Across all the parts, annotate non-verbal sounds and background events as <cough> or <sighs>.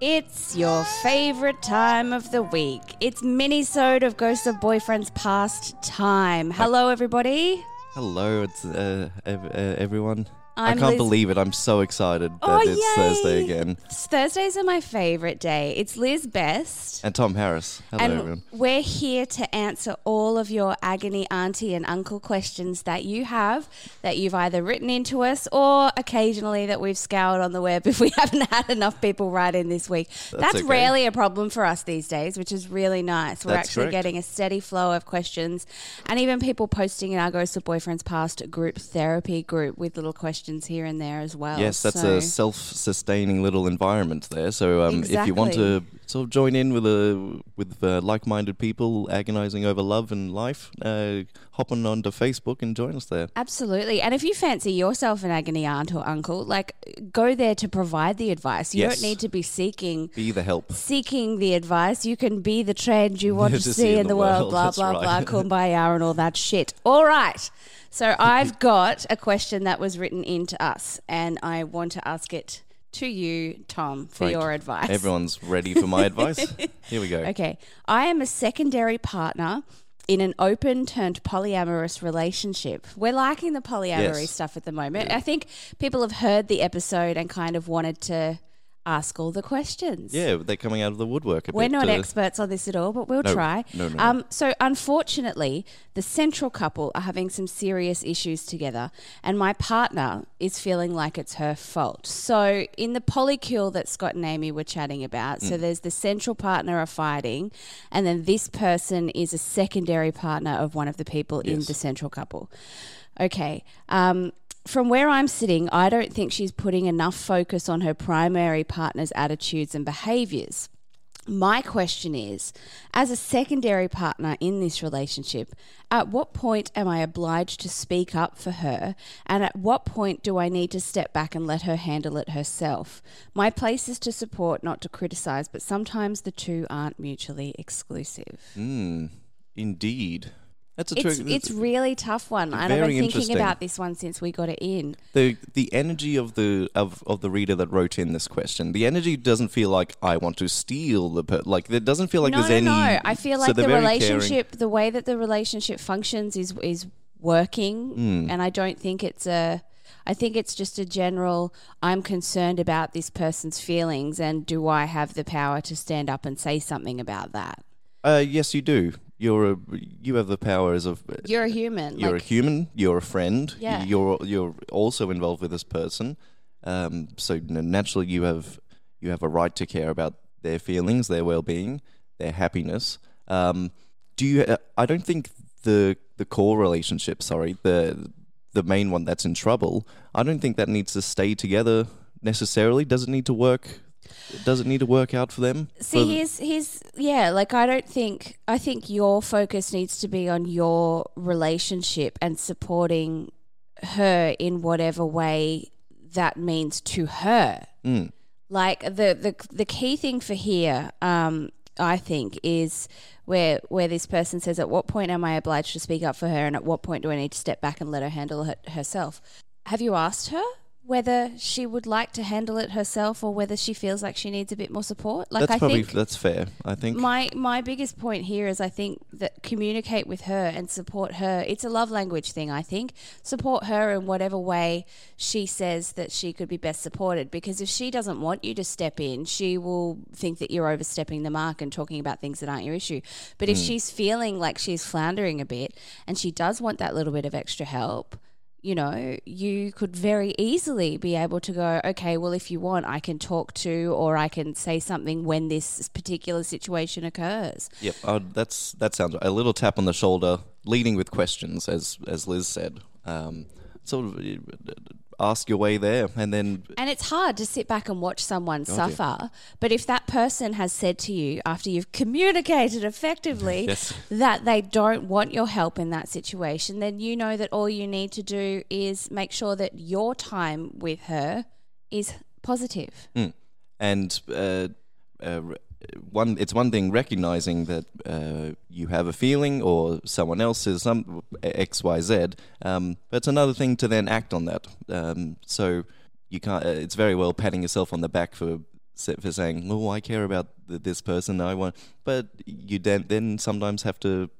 It's your favorite time of the week. It's mini-sode of Ghosts of Boyfriends Past Time. Hello, everybody. Hello, it's uh, ev- uh, everyone. I'm I can't Liz- believe it. I'm so excited that Oh, it's yay! Thursday again. Thursdays are my favorite day. It's Liz Best. And Tom Harris. Hello, and everyone. we're here to answer all of your agony auntie and uncle questions that you have that you've either written into us or occasionally that we've scoured on the web <laughs> if we haven't had enough people write in this week. That's, okay. rarely a problem for us these days, which is really nice. We're That's actually correct. getting a steady flow of questions and even people posting in our Ghost of Boyfriends Past group therapy group with little questions here and there as well. Yes, that's So- a self-sustaining little environment there. So um, if you want to sort of join in with a with uh, like-minded people agonizing over love and life, uh, hop on onto Facebook and join us there. Absolutely. And if you fancy yourself an agony aunt or uncle, like go there to provide the advice. You Yes. don't need to be seeking Be the help. seeking the advice. You can be the trend you <laughs> want to, To see in the world, blah That's blah right. blah, <laughs> kumbaya and all that shit. All right. So <laughs> I've got a question that was written in to us and I want to ask it to you, Tom, for your advice. Everyone's ready for my advice. <laughs> Here we go. Okay. I am a secondary partner in an open turned polyamorous relationship. We're liking the polyamory Yes. stuff at the moment. I think people have heard the episode and kind of wanted to ask all the questions. Yeah, they're coming out of the woodwork a We're not experts on this at all, but we'll No, try. no, no. Um, so, unfortunately, the central couple are having some serious issues together, and my partner is feeling like it's her fault. So, in the polycule that Scott and Amy were chatting about, Mm. so there's the central partner are fighting, and then this person is a secondary partner of one of the people in the central couple. Okay. Um, from where I'm sitting, I don't think she's putting enough focus on her primary partner's attitudes and behaviors. My question is as a secondary partner in this relationship, at what point am I obliged to speak up for her? And at what point do I need to step back and let her handle it herself? My place is to support, not to criticize, but sometimes the two aren't mutually exclusive. Mm, indeed. That's a It's, trick. it's really tough one. And I've been thinking about this one since we got it in. the the energy of the of, of the reader that wrote in this question. The energy doesn't feel like I want to steal the per- like. It doesn't feel like no, there's no, any. no. I feel like they're the very caring. relationship, the way that the relationship functions is is working, Hmm. and I don't think it's a. I think it's just a general. I'm concerned about this person's feelings, and do I have the power to stand up and say something about that? Uh, yes, you do. You're a you have the power as a You're a human. you're like, a human. You're a friend. Yeah. You're you're also involved with this person. Um, so naturally, you have you have a right to care about their feelings, their well being, their happiness. Um, do you? Uh, I don't think the the core relationship. Sorry, the the main one that's in trouble. I don't think that needs to stay together necessarily. Does it need to work? Does it need to work out for them? See, For- here's here's yeah. Like I don't think I think your focus needs to be on your relationship and supporting her in whatever way that means to her. Mm. Like the the the key thing for here, um, I think, is where where this person says, "At what point am I obliged to speak up for her, and at what point do I need to step back and let her handle it herself?" Have you asked her whether she would like to handle it herself, or whether she feels like she needs a bit more support? Like that's I probably think that's fair. I think. my my biggest point here is I think that communicate with her and support her. It's a love language thing, I think. Support her in whatever way she says that she could be best supported because if she doesn't want you to step in, she will think that you're overstepping the mark and talking about things that aren't your issue. But if hmm. she's feeling like she's floundering a bit and she does want that little bit of extra help, you know, you could very easily be able to go, okay, well, if you want, I can talk to or I can say something when this particular situation occurs. Yep, uh, that's that sounds right. a little tap on the shoulder, leading with questions, as as Liz said. Um, sort of uh, ask your way there, and then And it's hard to sit back and watch someone Oh, dear. suffer. But if that person has said to you after you've communicated effectively <laughs> Yes. that they don't want your help in that situation, then you know that all you need to do is make sure that your time with her is positive. and uh, uh, one it's one thing recognizing that uh, you have a feeling or someone else is some X Y Z, um, but it's another thing to then act on that. Um, so you can't. Uh, it's very well patting yourself on the back for for saying, "Oh, I care about th- this person. I want," but you then then sometimes have to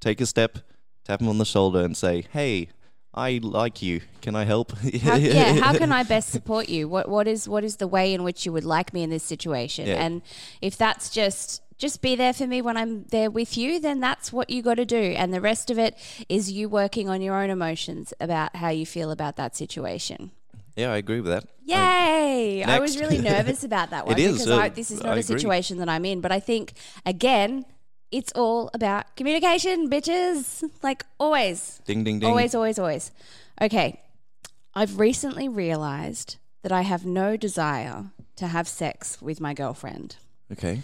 take a step, tap them on the shoulder, and say, "Hey." I like you. Can I help? How, <laughs> yeah, how can I best support you? What what is what is the way in which you would like me in this situation? Yeah. And if that's just just be there for me when I'm there with you, then that's what you got to do. And the rest of it is you working on your own emotions about how you feel about that situation. Yeah, I agree with that. Yay! I was really <laughs> nervous about that one It is, because uh, I, this is not I a agree. situation that I'm in. But I think again, it's all about communication, bitches. Like always. Ding, ding, ding. Always, always, always. Okay. I've recently realized that I have no desire to have sex with my girlfriend. Okay.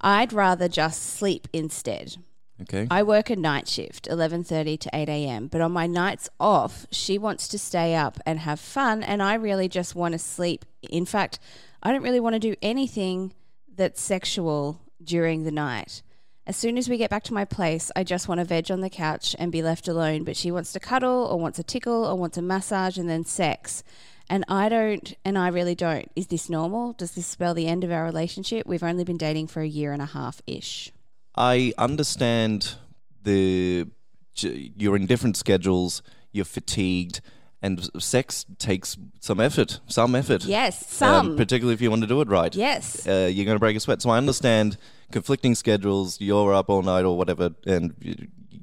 I'd rather just sleep instead. Okay. I work a night shift, 11:30 to 8 a.m., but on my nights off, she wants to stay up and have fun and I really just want to sleep. In fact, I don't really want to do anything that's sexual during the night. As soon as we get back to my place, I just want to veg on the couch and be left alone, but she wants to cuddle or wants a tickle or wants a massage and then sex. And I don't, and I really don't. Is this normal? Does this spell the end of our relationship? We've only been dating for a year and a half ish. I understand the you're in different schedules, you're fatigued, and sex takes some effort, some effort. Yes, Um, some. particularly if you want to do it right. Yes. Uh, you're going to break a sweat. So I understand conflicting schedules. You're up all night or whatever, and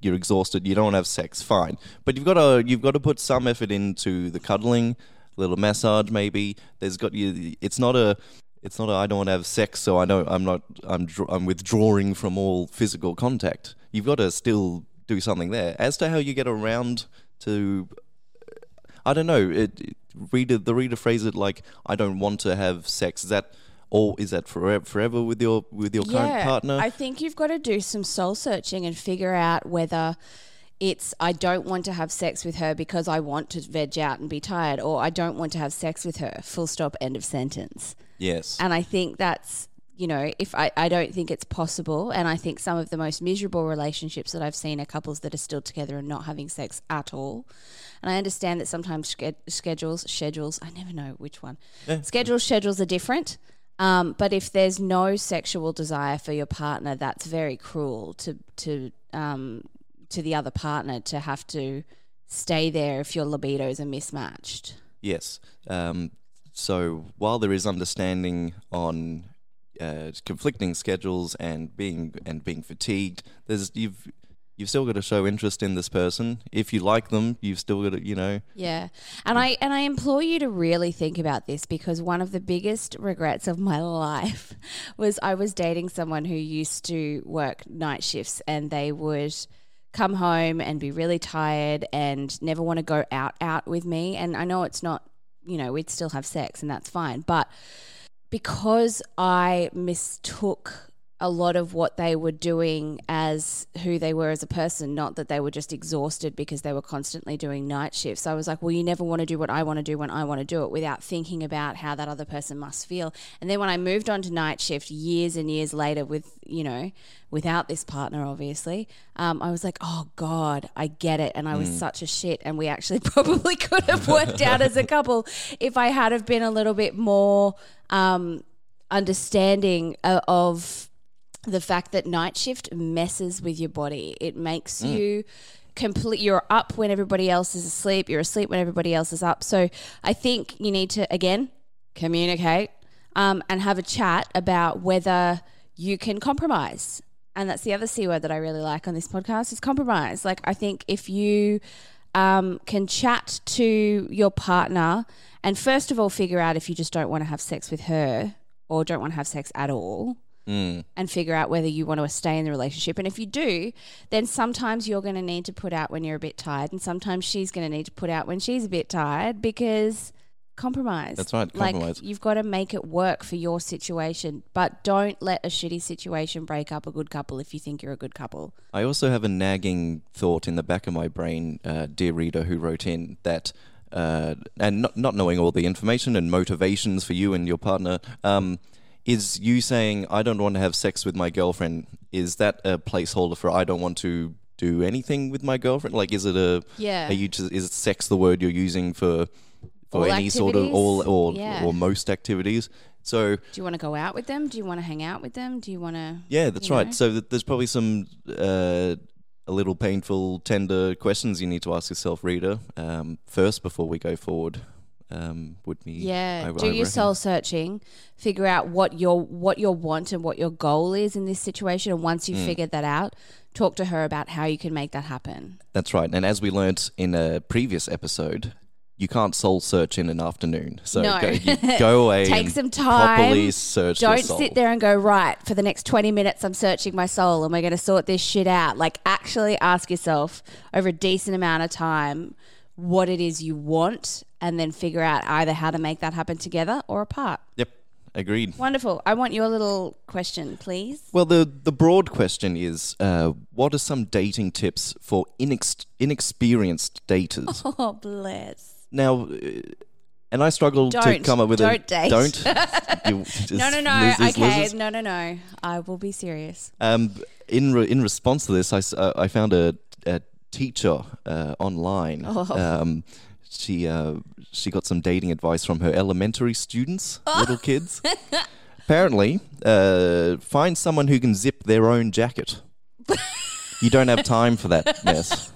you're exhausted. You don't have sex. Fine, but you've got to you've got to put some effort into the cuddling, a little massage maybe. There's got you. It's not a. It's not a, I don't want to have sex, so I know I'm not. I'm I'm withdrawing from all physical contact. You've got to still do something there. As to how you get around to I don't know. It, it- reader, the reader phrase it like, "I don't want to have sex." Is that, or is that forever, forever with your with your current partner? I think you've got to do some soul searching and figure out whether it's I don't want to have sex with her because I want to veg out and be tired, or I don't want to have sex with her. Full stop. End of sentence. yes. And I think that's you know, if I, I don't think it's possible, and I think some of the most miserable relationships that I've seen are couples that are still together and not having sex at all. And I understand that sometimes sched- schedules, schedules, I never know which one. Schedules, schedules are different. Um, but if there's no sexual desire for your partner, that's very cruel to to um, to the other partner to have to stay there if your libidos are mismatched. Yes. Um, so while there is understanding on uh, conflicting schedules and being and being fatigued, there's you've you've still got to show interest in this person. If you like them, you've still got to you know. Yeah. And I and I implore you to really think about this because one of the biggest regrets of my <laughs> life was I was dating someone who used to work night shifts and they would come home and be really tired and never want to go out out with me and I know it's not, you know, we'd still have sex and that's fine, but because I mistook a lot of what they were doing as who they were as a person, not that they were just exhausted because they were constantly doing night shifts. I was like, well, you never want to do what I want to do when I want to do it without thinking about how that other person must feel. And then when I moved on to night shift years and years later with, you know, without this partner, obviously, um, I was like, oh God, I get it. And I was such a shit. And we actually <laughs> probably could have worked out as a couple if I had have been a little bit more um, understanding uh, of the fact that night shift messes with your body. It makes you complete you're up when everybody else is asleep, you're asleep when everybody else is up. So I think you need to again communicate um, and have a chat about whether you can compromise. And that's the other C word that I really like on this podcast is compromise. Like I think if you um, can chat to your partner and first of all figure out if you just don't want to have sex with her or don't want to have sex at all Mm. and figure out whether you want to stay in the relationship. And if you do, then sometimes you're going to need to put out when you're a bit tired, and sometimes she's going to need to put out when she's a bit tired because compromise. That's right, Like compromise. you've got to make it work for your situation, but don't let a shitty situation break up a good couple if you think you're a good couple. I also have a nagging thought in the back of my brain, uh, dear reader who wrote in that, uh, and not, not knowing all the information and motivations for you and your partner, um, is you saying, I don't want to have sex with my girlfriend, is that a placeholder for I don't want to do anything with my girlfriend? Like, is it a, Yeah. are you just, is sex the word you're using for, for All any sort of, all, or, Yeah. or most activities? So, Do you want to go out with them? Do you want to hang out with them? Do you want to? yeah, that's right. know? So th- there's probably some uh, a little painful, tender questions you need to ask yourself, reader, um, first before we go forward. Um, would be Yeah, I- do I your soul searching, figure out what your what your want and what your goal is in this situation, and once you've figured that out, talk to her about how you can make that happen. That's right. And as we learnt in a previous episode, you can't soul search in an afternoon. So No. go, <laughs> go away, Take and some time. properly search. your Don't sit there and go right for the next twenty minutes. I'm searching my soul, and we're going to sort this shit out. Like, actually, ask yourself over a decent amount of time what it is you want, and then figure out either how to make that happen together or apart. Yep, agreed. Wonderful. I want your little question, please. Well, the the broad question is, uh, what are some dating tips for inex- inexperienced daters? <laughs> Oh, bless. Now, uh, and I struggle to Don't. come up with a Don't date. don't. <laughs> You <laughs> just- No, no, no. Okay, no, no, no. I will be serious. Um, in re- in response to this, I, s- uh, I found a, a teacher uh, online. Oh. Um, she uh, she got some dating advice from her elementary students, little kids. <laughs> Apparently, uh, find someone who can zip their own jacket. <laughs> you don't have time for that mess.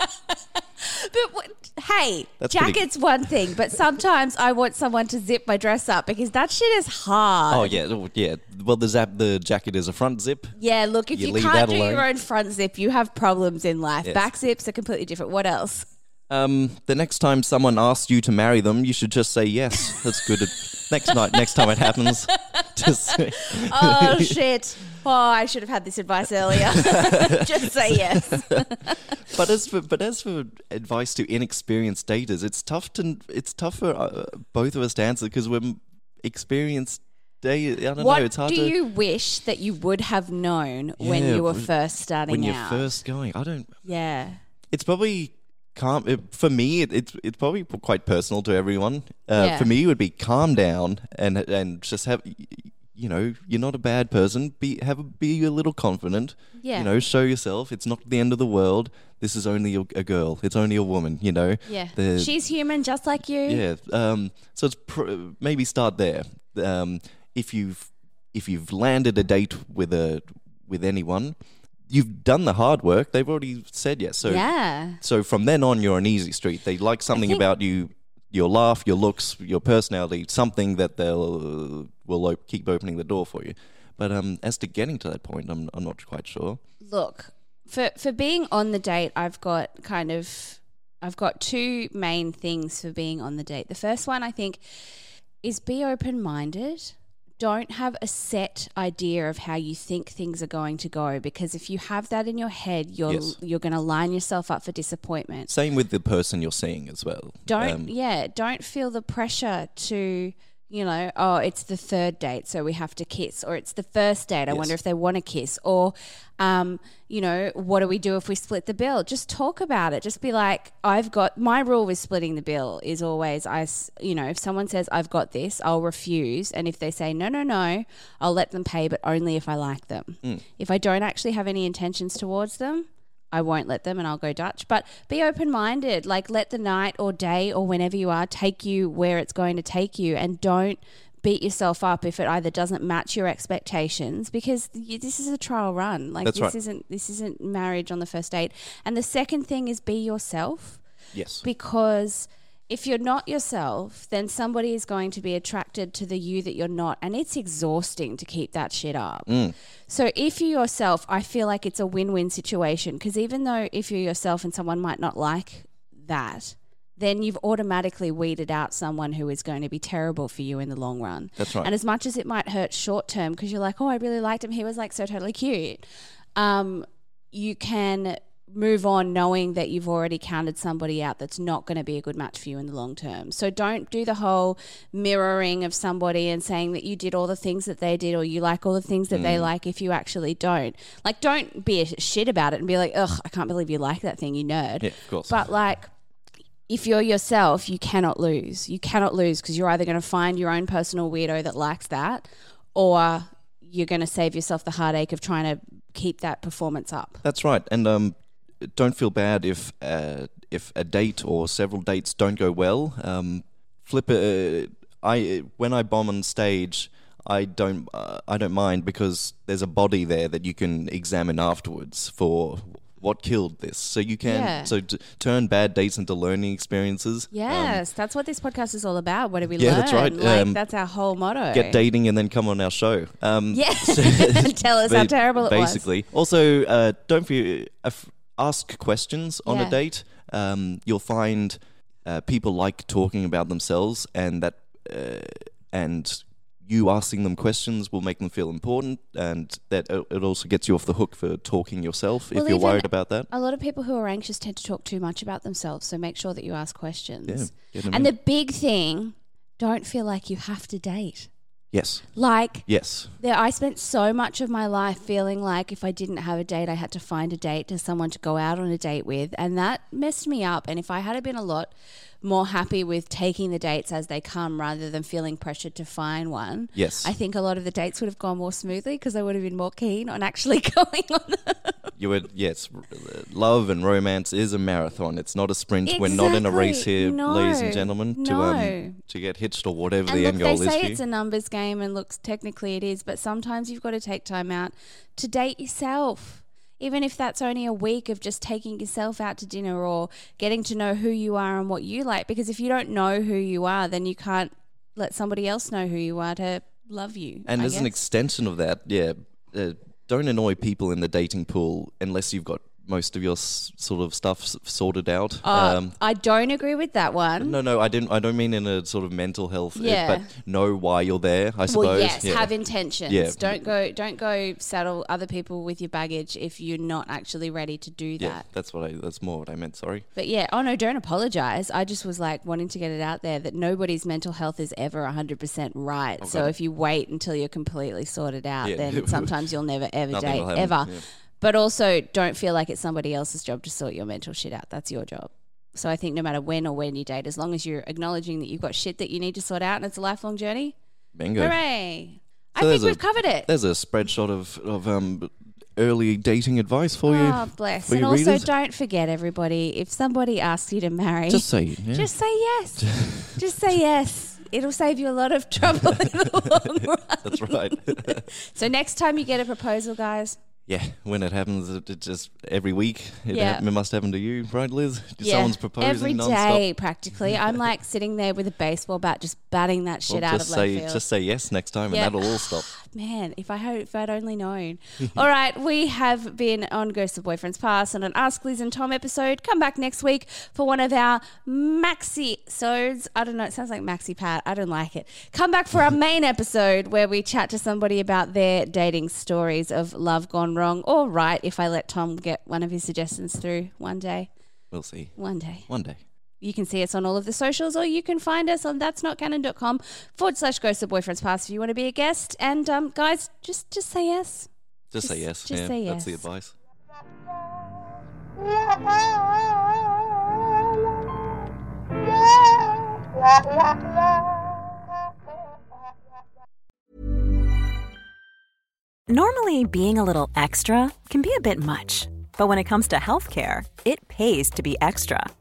Hey, That's pretty- jacket's one thing, but sometimes I want someone to zip my dress up because that shit is hard. Oh yeah, oh, yeah. Well, the zap the jacket is a front zip. Yeah, look, if You you, can't do alone. your own front zip, you have problems in life. Yes. Back zips are completely different. What else? Um, the next time someone asks you to marry them, you should just say yes. That's good. <laughs> next night, next time it happens, <laughs> just Oh, <laughs> shit. Oh, I should have had this advice earlier. <laughs> Just say yes. <laughs> but as for but as for advice to inexperienced daters, it's tough to it's tough for uh, both of us to answer because we're experienced. I don't What know. It's hard do to you wish that you would have known when you were first starting when you're out? first going. I don't. yeah. It's probably calm it, for me. It, it's it's probably quite personal to everyone. Uh, Yeah. For me, it would be calm down and and just have. You know, you're not a bad person. Be have a, be a little confident. Yeah. You know, show yourself. It's not the end of the world. This is only a, a girl. It's only a woman. You know. Yeah. The- She's human just like you. yeah. Um, so it's pr- maybe start there. Um, if you've if you've landed a date with a with anyone, you've done the hard work. They've already said yes. So yeah. so from then on, you're on easy street. They like something about you, your laugh, your looks, your personality, something that they'll will op- keep opening the door for you. But um, as to getting to that point, I'm I'm not quite sure. Look, for for being on the date, I've got kind of I've got two main things for being on the date. The first one I think is be open-minded. Don't have a set idea of how you think things are going to go because if you have that in your head, you're Yes. you're going to line yourself up for disappointment. Same with the person you're seeing as well. Don't Um, yeah, don't feel the pressure to you know, oh, it's the third date, so we have to kiss, or it's the first date. I Yes. wonder if they want to kiss, or, um, you know, what do we do if we split the bill? Just talk about it. Just be like, I've got my rule with splitting the bill is always, I, you know, if someone says I've got this, I'll refuse, and if they say no, no, no, I'll let them pay, but only if I like them. If I don't actually have any intentions towards them, I won't let them and I'll go Dutch. But be open minded. Like let the night or day or whenever you are take you where it's going to take you and don't beat yourself up if it either doesn't match your expectations because y- this is a trial run. Like That's this right. isn't this isn't marriage on the first date. And the second thing is be yourself Yes. because if you're not yourself, then somebody is going to be attracted to the you that you're not. And it's exhausting to keep that shit up. So if you're yourself, I feel like it's a win win situation because even though if you're yourself and someone might not like that, then you've automatically weeded out someone who is going to be terrible for you in the long run. That's right. And as much as it might hurt short term because you're like, oh, I really liked him, he was like so totally cute. Um, you can move on knowing that you've already counted somebody out that's not going to be a good match for you in the long term. So don't do the whole mirroring of somebody and saying that you did all the things that they did or you like all the things that they like if you actually don't. Like don't be a shit about it and be like, "Ugh, I can't believe you like that thing, you nerd." Yeah, of course. But like if you're yourself, you cannot lose. You cannot lose because you're either going to find your own personal weirdo that likes that or you're going to save yourself the heartache of trying to keep that performance up. That's right, and um, don't feel bad if uh, if a date or several dates don't go well. Um, flip a, I when I bomb on stage, I don't uh, I don't mind because there's a body there that you can examine afterwards for what killed this. So you can Yeah. so t- turn bad dates into learning experiences. Um, Yes, that's what this podcast is all about. What do we Yeah, learn? that's right. Like, Um, that's our whole motto. get dating and then come on our show. Um, Yeah. <laughs> <laughs> Tell us how terrible it was. basically. Also, uh, don't feel, uh, f- ask questions on Yeah. a date. Um, you'll find uh, people like talking about themselves, and that uh, and you asking them questions will make them feel important, and that uh, it also gets you off the hook for talking yourself Well, if you're worried about that. A lot of people who are anxious tend to talk too much about themselves, so make sure that you ask questions. Yeah, and in. the big thing, don't feel like you have to date. Yes, Like yes, there, I spent so much of my life feeling like if I didn't have a date, I had to find a date to someone to go out on a date with, and that messed me up. And if I had been a lot more happy with taking the dates as they come rather than feeling pressured to find one, yes. I think a lot of the dates would have gone more smoothly because I would have been more keen on actually <laughs> going on them. You would yes. Love and romance is a marathon. It's not a sprint. We're not in a race Exactly. here, ladies and No. gentlemen, to um to get hitched or whatever And the look, end they goal is say for you. it's a numbers game, and looks technically it is, but sometimes you've got to take time out to date yourself. Even if that's only a week of just taking yourself out to dinner or getting to know who you are and what you like. Because if you don't know who you are, then you can't let somebody else know who you are to love you. And I as an extension of that, yeah, uh, don't annoy people in the dating pool unless you've got most of your s- sort of stuff s- sorted out. Uh, I don't agree with that one. no, no, I didn't. I don't mean in a sort of mental health. uh, Yeah. but know why you're there. I suppose. Well, yes, yeah. have intentions. Yeah. Don't go. Don't go saddle other people with your baggage if you're not actually ready to do that. yeah, that's what I. That's more what I meant. Sorry. But yeah, oh no, don't apologize. I just was like wanting to get it out there that nobody's mental health is ever 100% right. So if you wait until you're completely sorted out, Yeah. then <laughs> sometimes you'll never ever Nothing date happen, ever. yeah. But also don't feel like it's somebody else's job to sort your mental shit out. That's your job. So I think no matter when or when you date, as long as you're acknowledging that you've got shit that you need to sort out and it's a lifelong journey, Bingo. hooray. I think a- we've covered it. There's a spreadshot of of um early dating advice for you. Oh, bless. And also, readers. don't forget, everybody, if somebody asks you to marry, Just say yeah. Just say yes. <laughs> Just say yes. It'll save you a lot of trouble in the <laughs> long run. That's right. <laughs> So next time you get a proposal, guys, yeah, when it happens, it, it just every week. It, Yeah. it must happen to you, right, Liz? <laughs> yeah, Someone's proposing every nonstop. day practically. I'm like sitting there with a baseball bat, just batting that shit Well, out of say field. just say yes next time, Yeah. and that'll all stop. <sighs> <laughs> Man, if I had, if I'd only known. <laughs> All right, we have been on Ghosts of Boyfriends Past and an Ask Liz and Tom episode. Come back next week for one of our maxi sods. I don't know, it sounds like maxi pat. I don't like it. Come back for our <laughs> main episode where we chat to somebody about their dating stories of love gone wrong or right. If I let Tom get one of his suggestions through one day, We'll see one day. one day. You can see us on all of the socials, or you can find us on that's not canon.com forward slash ghost of boyfriends past if you want to be a guest. And um, guys, just just say yes. Just, say yes. just yeah, say That's the advice. Normally, being a little extra can be a bit much, but when it comes to healthcare, it pays to be extra.